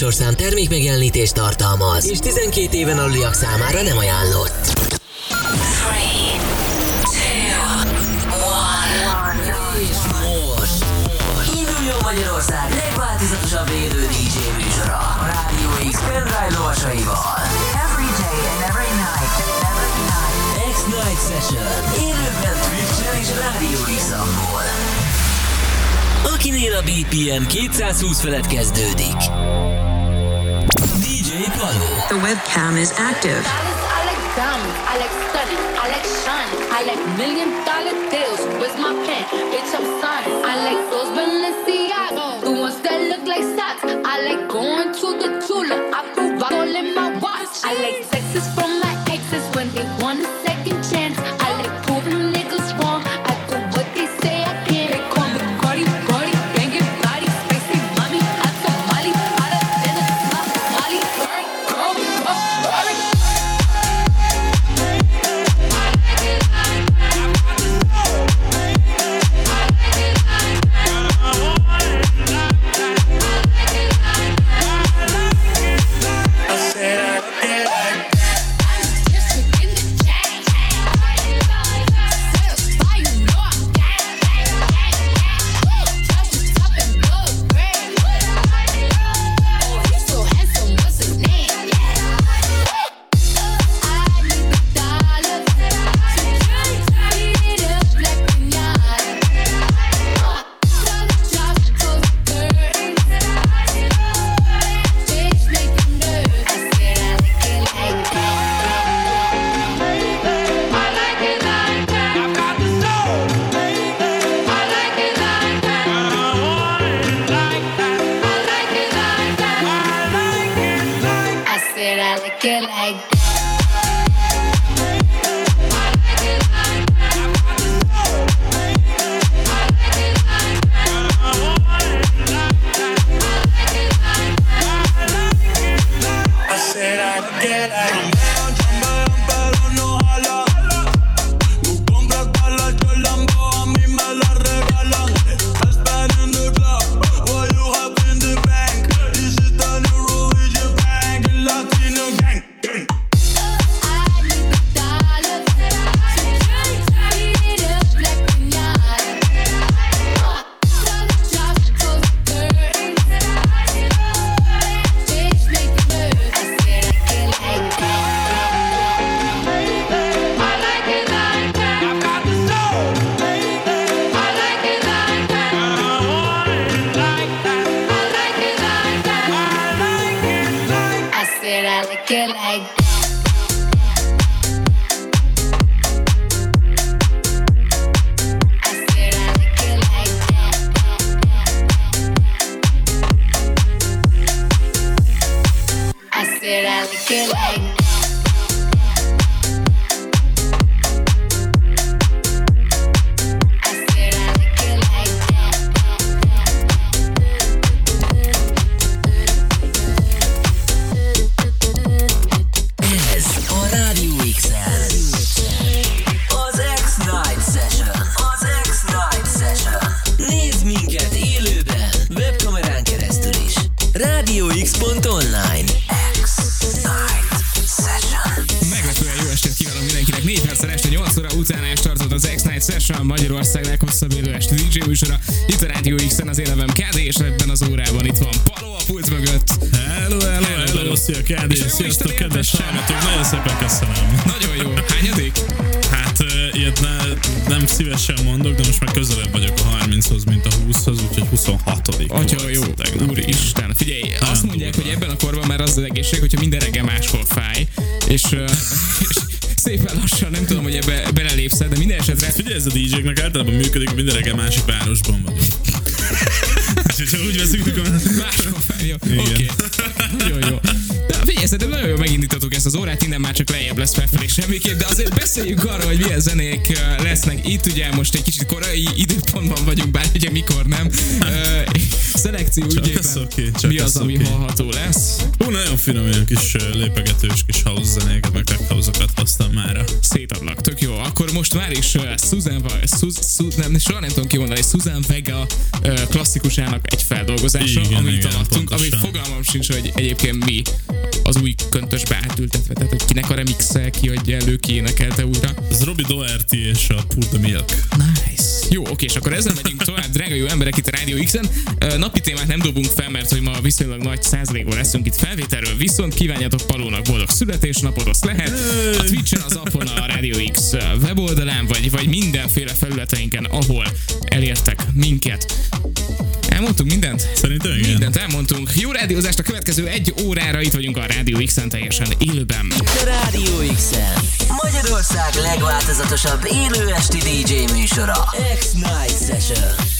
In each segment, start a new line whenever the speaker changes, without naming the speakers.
műsorszám termék megjelenítést tartalmaz, és 12 éven aluliak számára nem ajánlott.
Three, two, one.
És most induljon Magyarország legváltozatosabb élő DJ műsora a Rádió X pendrive lovasaival.
Every day and every night. Every night.
X-Night Session élőben Twitch-en és Rádió X-amból. Akinél a BPM 220 felett kezdődik. DJ
The webcam is active.
I like diamonds, I like stunning, I like shining, I like million dollar deals. Where's my pen? Bitch, I'm signing. I like those Balenciaga, the ones that look like socks. I like going to the Tula, I put rock all in my watch. I like texts from my exes when they want
Session,
Magyarország leghosszabb élő este DJ műsora. Itt a Rádió X-en az élevem KD, és ebben az órában itt van Paló a pult mögött.
Hello, hello, hello, hello, szia Kádi,
És jó
sziasztok, kedves hallgatók, nagyon szépen köszönöm.
Nagyon jó. Hányadik?
Hát ilyet ne, nem szívesen mondok, de most már közelebb vagyok a 30-hoz, mint a 20-hoz, úgyhogy 26
Atya jó,
tegnap.
úristen. Figyelj, azt mondják,
durva.
hogy ebben a korban már az az egészség, hogyha minden reggel máshol fáj, és, és szépen lassan, nem tudom, hogy ebbe belelépsz de minden esetre
Figyelj, ez a DJ-knek általában működik, minden reggel másik városban vagyunk. Hogyha úgy veszünk, akkor...
Jó,
Igen.
oké. Nagyon jó. De figyelj, szerintem nagyon jól megindítottuk ezt az órát, innen már csak lejjebb lesz felfelé semmiképp, de azért beszéljünk arról, hogy milyen zenék lesznek itt, ugye most egy kicsit korai időpontban vagyunk, bár ugye mikor nem. Szelekció ügyében
csak
mi az, ami
oké.
hallható lesz.
Hú, nagyon finom ilyen kis lépegetős kis house zenéket, meg tech house-okat hoztam mára.
Szétadlak, tök jó. Akkor most már is Susan, vagy Sus, Sus, nem, soha nem tudom kimondani, Susan Vega klasszikusának egy feldolgozása,
Igen,
amit
igen,
alattunk, ami fogalmam sincs, hogy egyébként mi az új köntösbe átültetve, tehát hogy kinek a remixe, ki adja elő, ki énekelte újra.
Ez Robbie Doherty és a Pour the Milk.
Nice. Jó, oké, és akkor ezzel megyünk tovább, drága jó emberek itt a Rádió X-en. Napi témát nem dobunk fel, mert hogy ma viszonylag nagy százalékban leszünk itt felvételről, viszont kívánjátok Palónak boldog születésnapot, azt lehet. A Twitch-en, az appon, a Rádió X weboldalán, vagy, vagy mindenféle felületeinken, ahol elértek minket. Elmondtunk mindent?
Szerintem igen.
Mindent elmondtunk. Jó rádiózást a következő egy órára, itt vagyunk a Rádió X-en teljesen élőben.
Rádió x Magyarország legváltozatosabb élő esti DJ műsora. X-Night Session.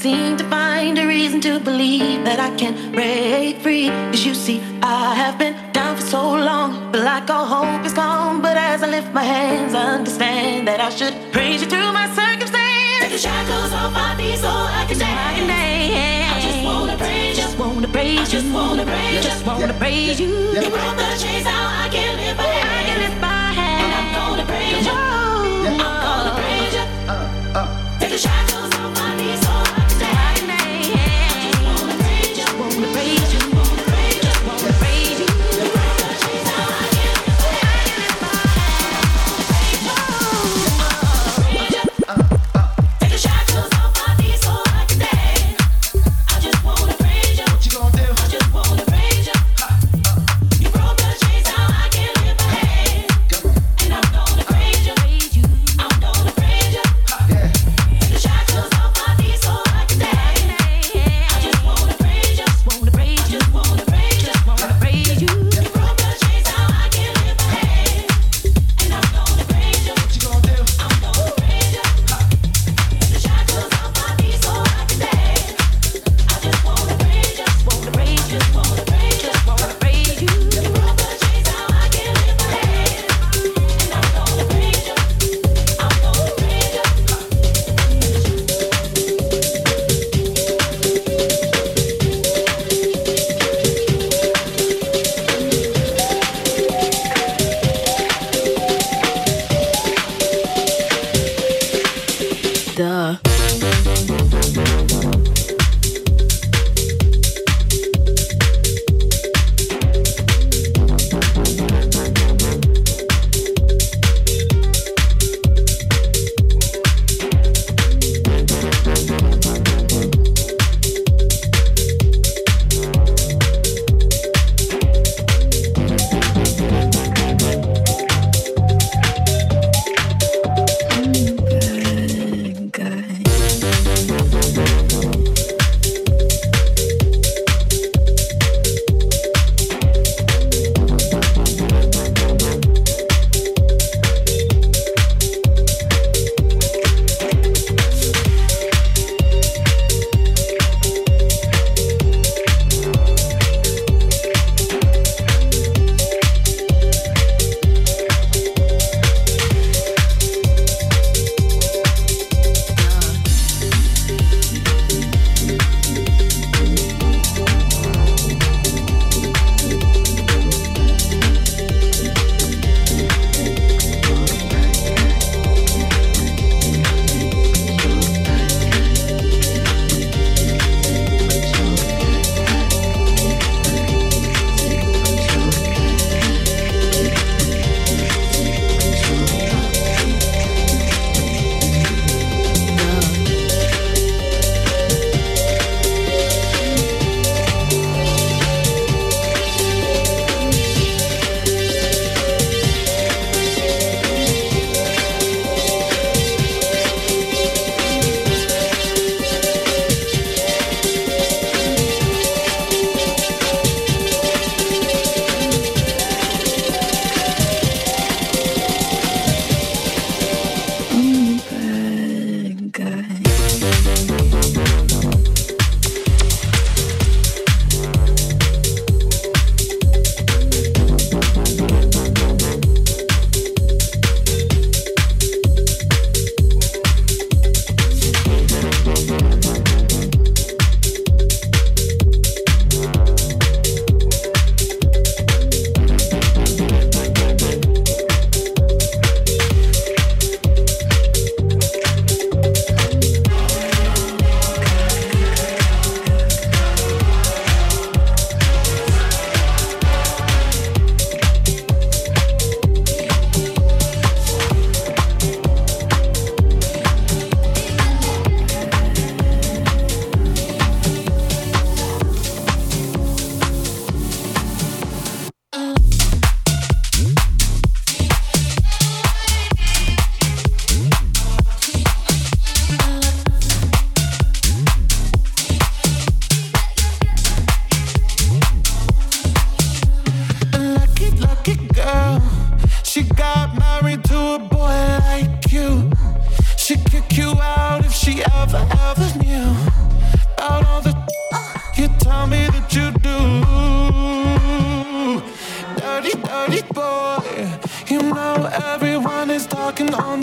seem to find a reason to believe that I can break free. Cause you see, I have been down for so long, but like all hope is gone. But as I lift my hands, I understand that I should praise you through my circumstance. Take the shackles off my feet so I can dance. I just wanna praise you. Just wanna praise you. Just wanna praise you. Just wanna praise you. You brought the chains out, I can lift my hands. I can lift my hands. And I'm gonna praise you. I'm gonna praise you. Uh, uh, uh. Take the shackles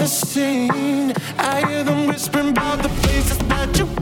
I
hear them whispering about the places that you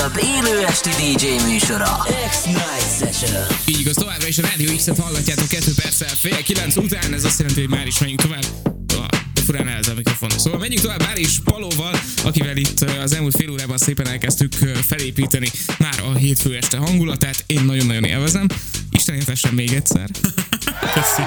legváltozatosabb élő esti DJ műsora. X-Night Session.
Így igaz, továbbra is a Radio X-et hallgatjátok 2 perccel fél 9 után, ez azt jelenti, hogy már is megyünk tovább. Furán el a mikrofon. Szóval menjünk tovább Bár és Palóval, akivel itt az elmúlt fél órában szépen elkezdtük felépíteni már a hétfő este hangulatát. Én nagyon-nagyon élvezem. Isten értessen még egyszer.
Köszi.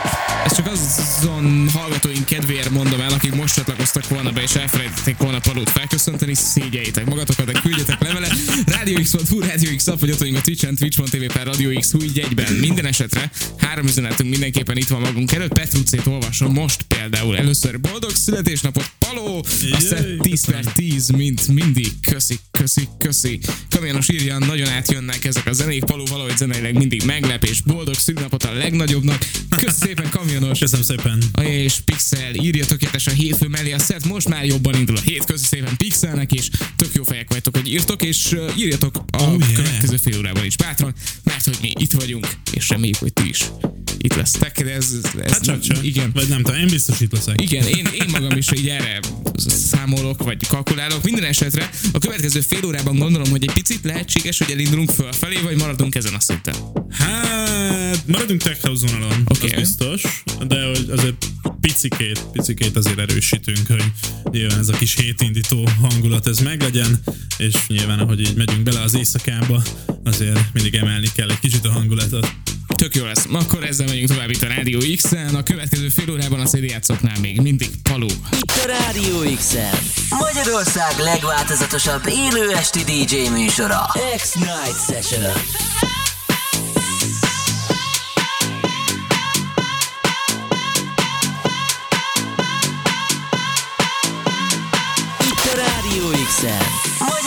Ezt csak azon hallgatóink kedvéért mondom el, akik most csatlakoztak volna be és elfelejtették volna Palót felköszönteni, szégyeljétek magatokat, de küldjetek levelet. Radio X.hu, Radio X szapfogyatóink a Twitch-en, twitch.tv per Radio X így egyben. Minden esetre három üzenetünk mindenképpen itt van magunk előtt. Petrucét olvasom most például. Először boldog születésnapot, Paló! A set 10 per 10, mint mindig. Köszi, köszi, köszi. Kamionos írja, nagyon átjönnek ezek a zenék. Paló valahogy zeneileg mindig meglep, és boldog születnapot a legnagyobbnak. Köszi szépen, kamionos!
Köszönöm szépen.
És Pixel írja tökéletes a hétfő mellé a szett, most már jobban indul a hét, köszi szépen Pixelnek, és tök jó fejek vagytok, hogy írtok, és írjatok a
Oh, yeah.
következő fél órában is bátran, mert hogy mi itt vagyunk, és reméljük, hogy ti is itt lesztek, de ez, ez
Hát csak csak.
igen.
Vagy nem tudom, én biztos itt leszek.
Igen, én, én magam is így erre számolok, vagy kalkulálok. Minden esetre a következő fél órában gondolom, hogy egy picit lehetséges, hogy elindulunk fölfelé, vagy maradunk ezen a szinten.
Hát, maradunk tech house vonalon. Okay. az biztos, de hogy azért picikét, picikét azért erősítünk, hogy nyilván ez a kis hétindító hangulat ez meglegyen, és nyilván ahogy így megyünk bele az éjszakába, azért mindig emelni kell egy kicsit a hangulatot.
Tök jó lesz. Akkor ezzel megyünk tovább itt a Rádió X-en. A következő fél órában a CD játszoknál még mindig Paló.
Itt a Rádió x Magyarország legváltozatosabb élő esti DJ műsora. X-Night Session.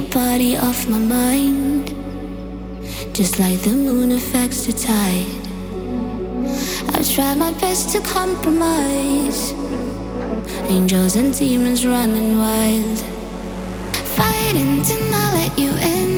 Your body off my mind. Just like the moon affects the tide. I've tried my best to compromise. Angels and demons running wild. Fighting to not let you in.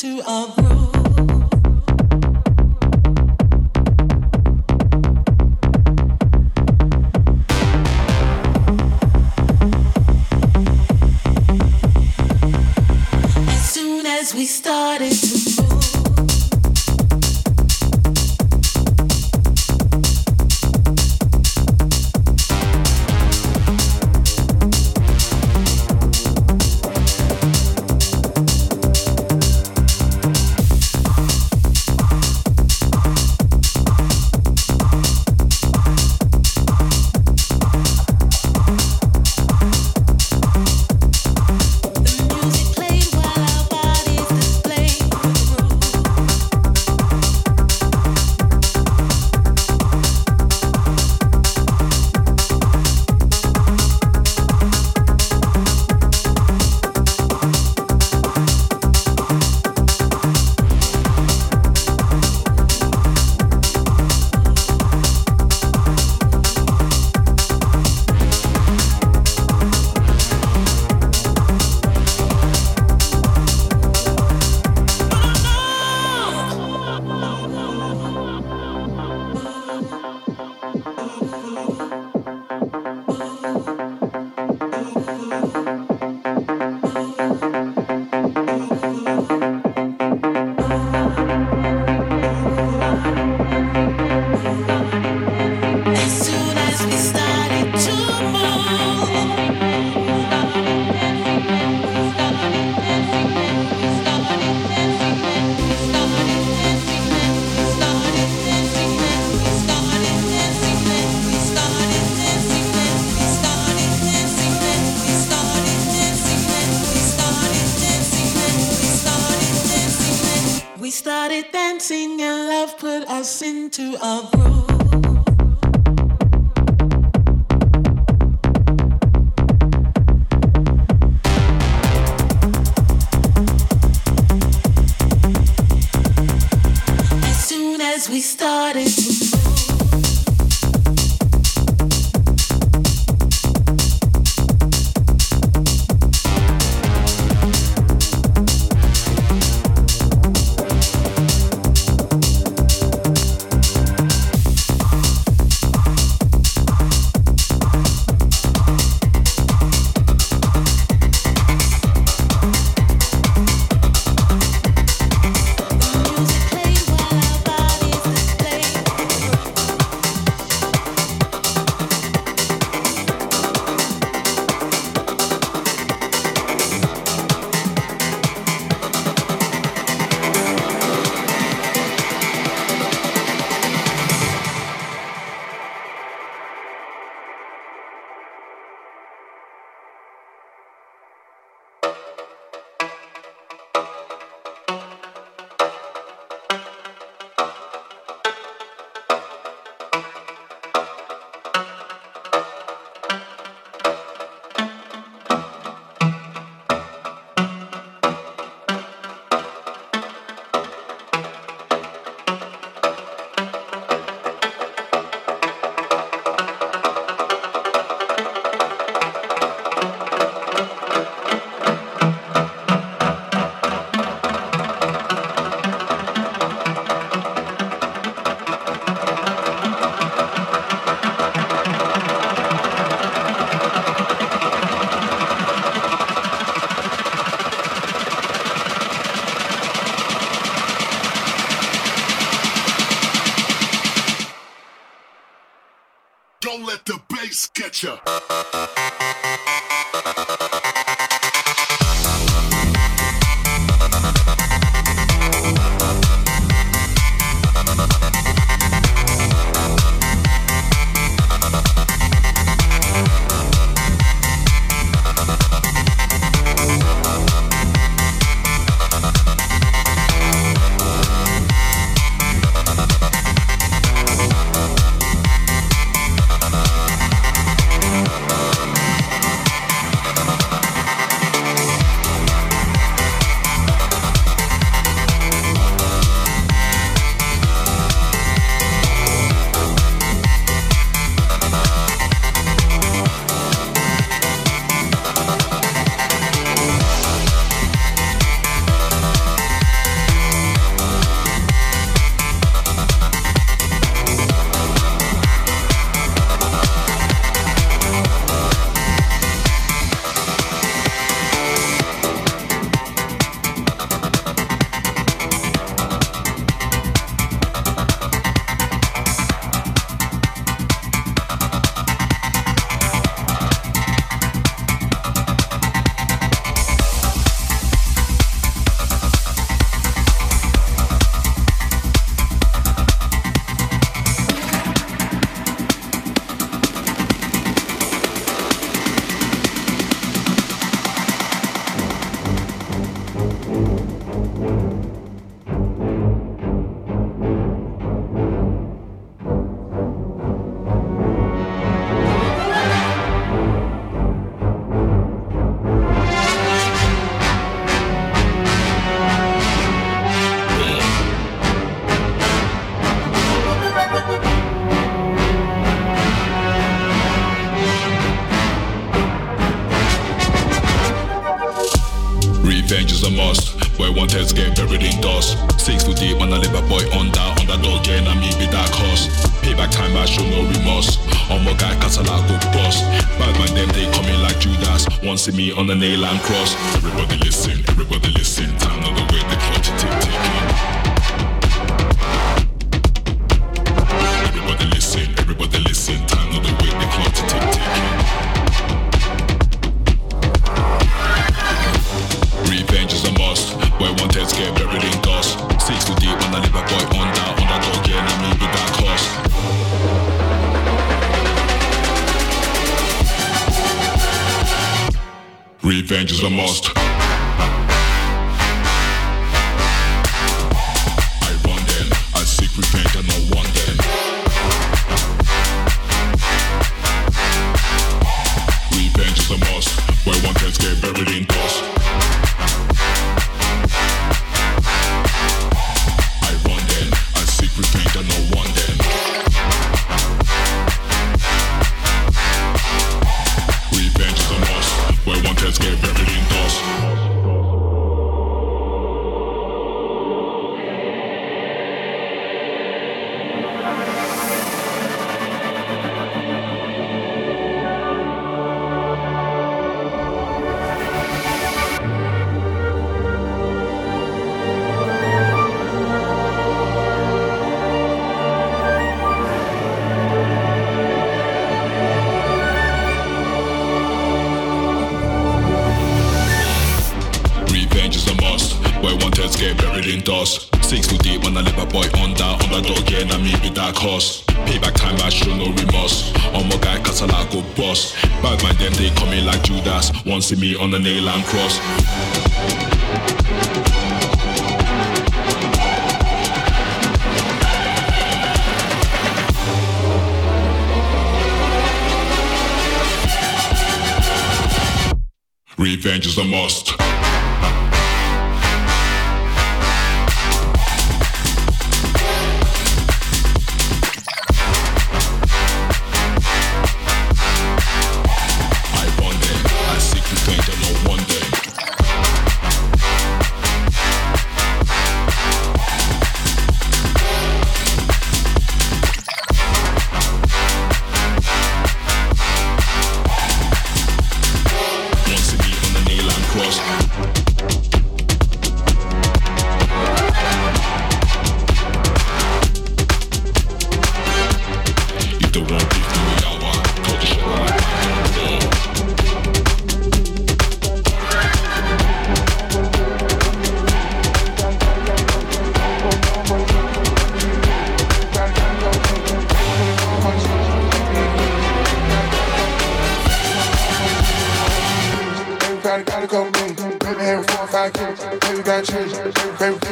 two of
gotta gotta go. Baby, four or five baby got changed. Baby, baby.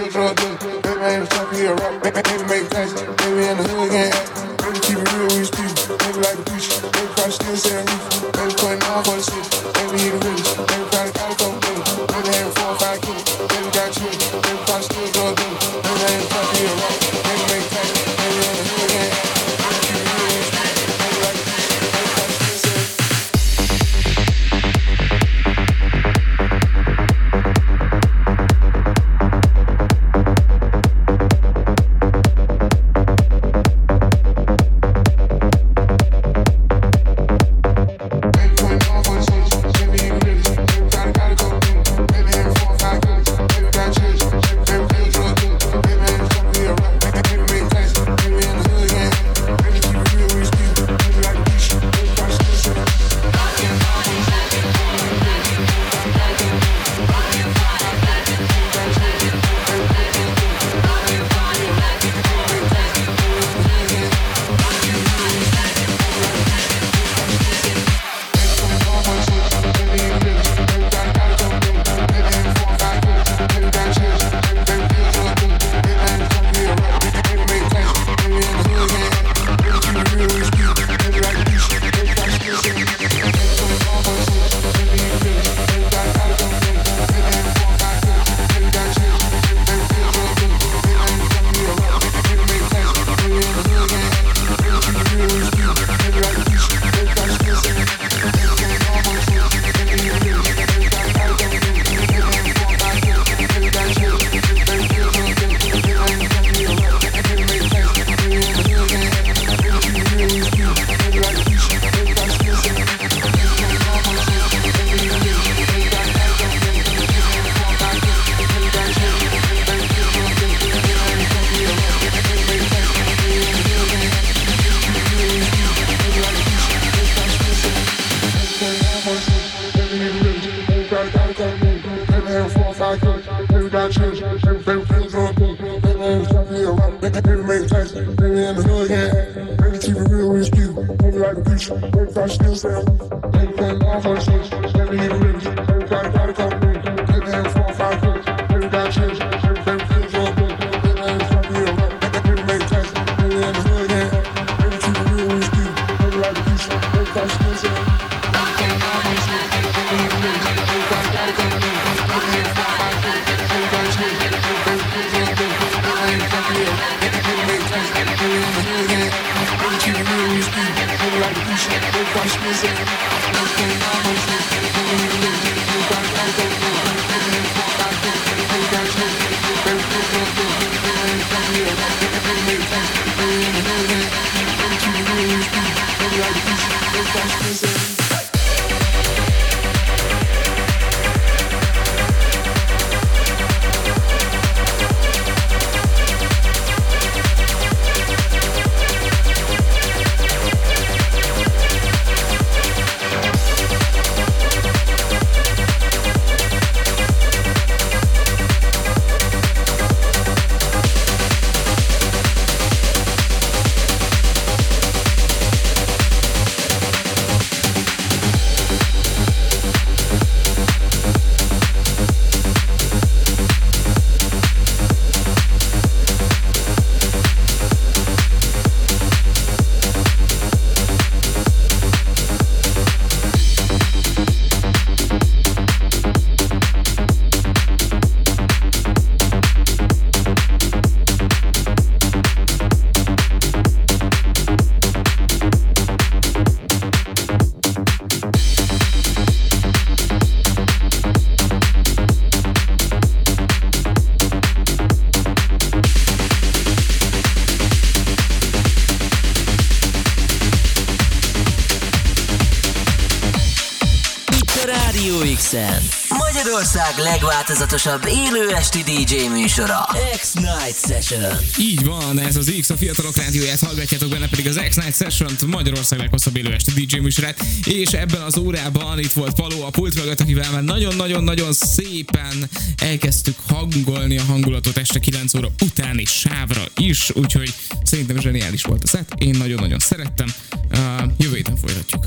Legváltozatosabb élő esti DJ műsora. X-Night Session.
Így van, ez az X, a fiatalok rádióját hallgatjátok benne pedig az X-Night Session Magyarország leghosszabb élő este DJ műsorát, és ebben az órában itt volt Paló a pult mögött, akivel már nagyon-nagyon-nagyon szépen elkezdtük hangolni a hangulatot este 9 óra utáni sávra is, úgyhogy szerintem zseniális volt a set, én nagyon-nagyon szerettem, uh, jövő héten folytatjuk.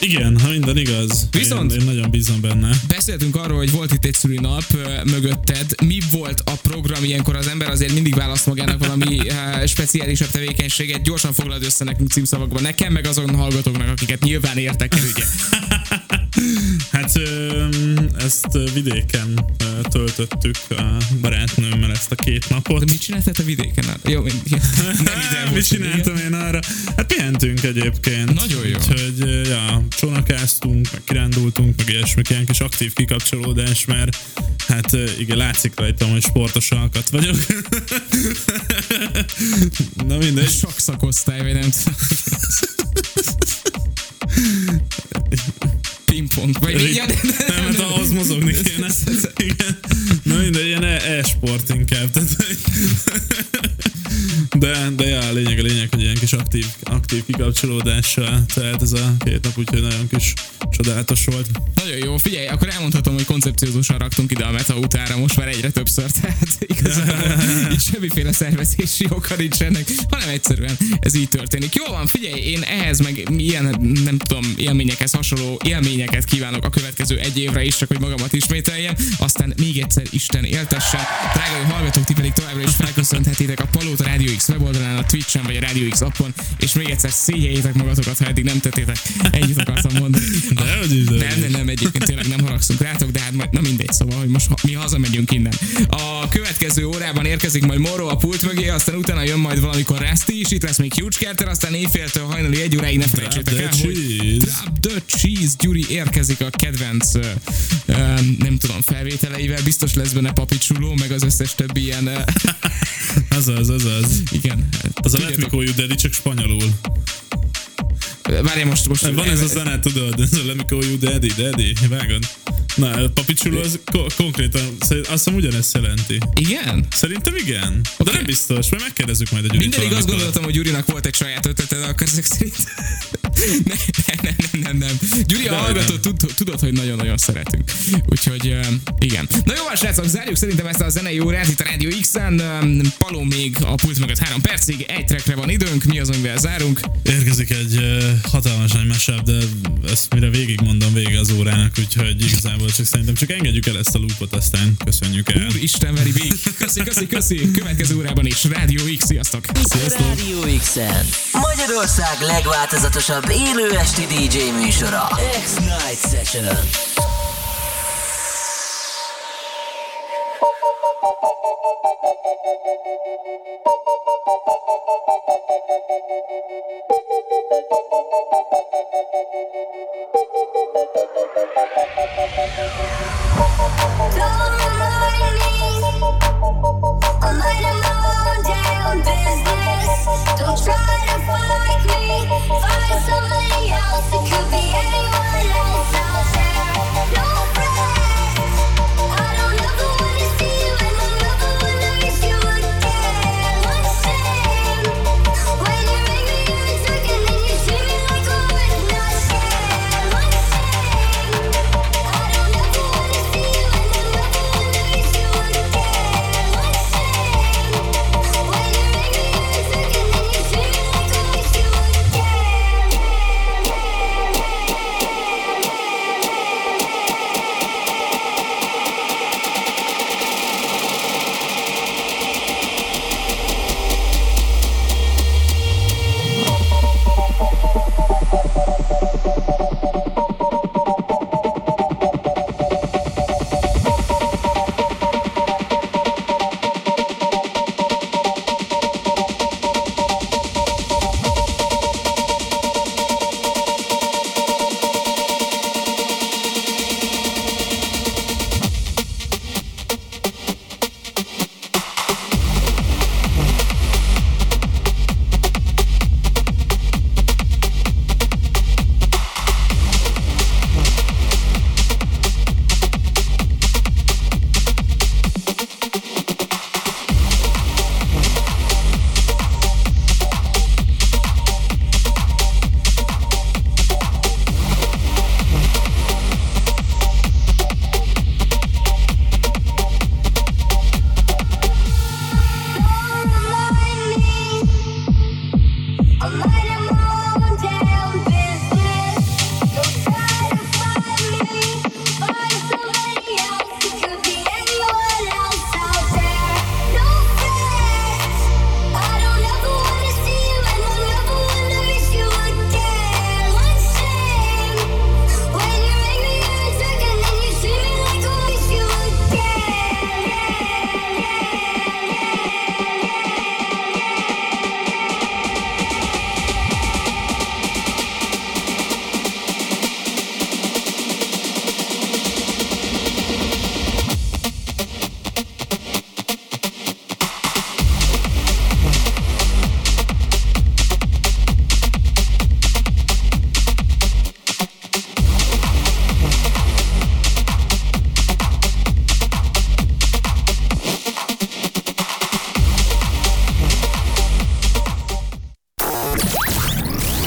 Igen, ha minden igaz.
Viszont-
én, én nagyon bízom benne.
Beszéltünk arról, hogy volt itt egy szülinap mögötted. Mi volt a program ilyenkor? Az ember azért mindig választ magának valami speciálisabb tevékenységet. Gyorsan foglald össze nekünk címszavakban. Nekem meg azon hallgatóknak, akiket nyilván értek el, ugye.
Hát ö, ezt vidéken töltöttük a barátnőmmel ezt a két napot.
De mit csináltál a vidéken? Jó, nem ide
Mit csináltam én arra? Hát pihentünk egyébként.
Nagyon jó.
Úgyhogy ja, csónakáztunk, meg kirándultunk, meg ilyesmik, ilyen kis aktív kikapcsolódás, mert hát igen, látszik rajtam, hogy sportos alkat vagyok. Na mindegy.
Sok szakosztály, vagy nem tudom. Pingpong, vagy ja, de- de-
Nem, hát ahhoz mozogni kéne. Igen. Na mindegy, ilyen e-sport inkább. Tehát, de, de a lényeg, a lényeg, hogy ilyen kis aktív, aktív kikapcsolódással telt ez a két nap, úgyhogy nagyon kis csodálatos volt.
Nagyon jó, figyelj, akkor elmondhatom, hogy koncepciózusan raktunk ide a meta utára most már egyre többször, tehát igazából így semmiféle szervezési oka nincsenek, hanem egyszerűen ez így történik. Jó van, figyelj, én ehhez meg ilyen, nem tudom, élményekhez hasonló élményeket kívánok a következő egy évre is, csak hogy magamat ismételjem, aztán még egyszer Isten éltessen. Drágai hallgatók, ti pedig továbbra is felköszönhetitek a Palóta Rádió X weboldalán, a Twitch-en vagy a Rádió X appon, és még egyszer szégyeljétek magatokat, ha eddig nem tettétek. Ennyit akartam mondani.
Dehogy is, dehogy
Nem, nem, nem, egyébként tényleg nem haragszunk rátok, de hát majd, na mindegy, szóval, hogy most ha, mi hazamegyünk innen. A következő órában érkezik majd Moro a pult mögé, aztán utána jön majd valamikor Rusty is, itt lesz még Huge Carter, aztán éjféltől hajnali egy óráig ne felejtsétek el, hogy. Drop the Cheese Gyuri érkezik a kedvenc, ö, nem tudom, felvételeivel, biztos lesz benne papicsuló, meg az összes többi ilyen, ö,
Azaz, azaz.
Igen.
Az a Let Me Call You Daddy csak spanyolul.
Várj, most, most
Van ez a zene, tudod? Ez a Let Me Call You Daddy, Daddy. Vágod? Na, papicsuló az ko- konkrétan, azt hiszem ugyanezt jelenti.
Igen?
Szerintem igen. De nem biztos, mert megkérdezzük majd a Gyurit
Mindig azt gondoltam, hogy Gyurinak volt egy saját ötlete, de akkor ezek szerint nem, nem, nem, nem, nem. Gyuri, a hallgató, tud, tudod, hogy nagyon-nagyon szeretünk. Úgyhogy uh, igen. Na jó, srácok, zárjuk szerintem ezt a zenei órát itt a Rádió X-en. Um, Paló még a pult mögött három percig, egy trackre van időnk, mi az, amivel zárunk?
Érkezik egy uh, hatalmas nagy mesebb, de ezt mire végigmondom vége az órának, úgyhogy igazából csak szerintem csak engedjük el ezt a loopot, aztán köszönjük el.
Úristen, veri big. Köszi, köszi, köszi. Következő órában is Rádió X, sziasztok.
Rádió X-en Magyarország legváltozatosabb legújabb élő esti DJ műsora. X-Night Session.
Don't try
to like me, find somebody else. It could be anyone else.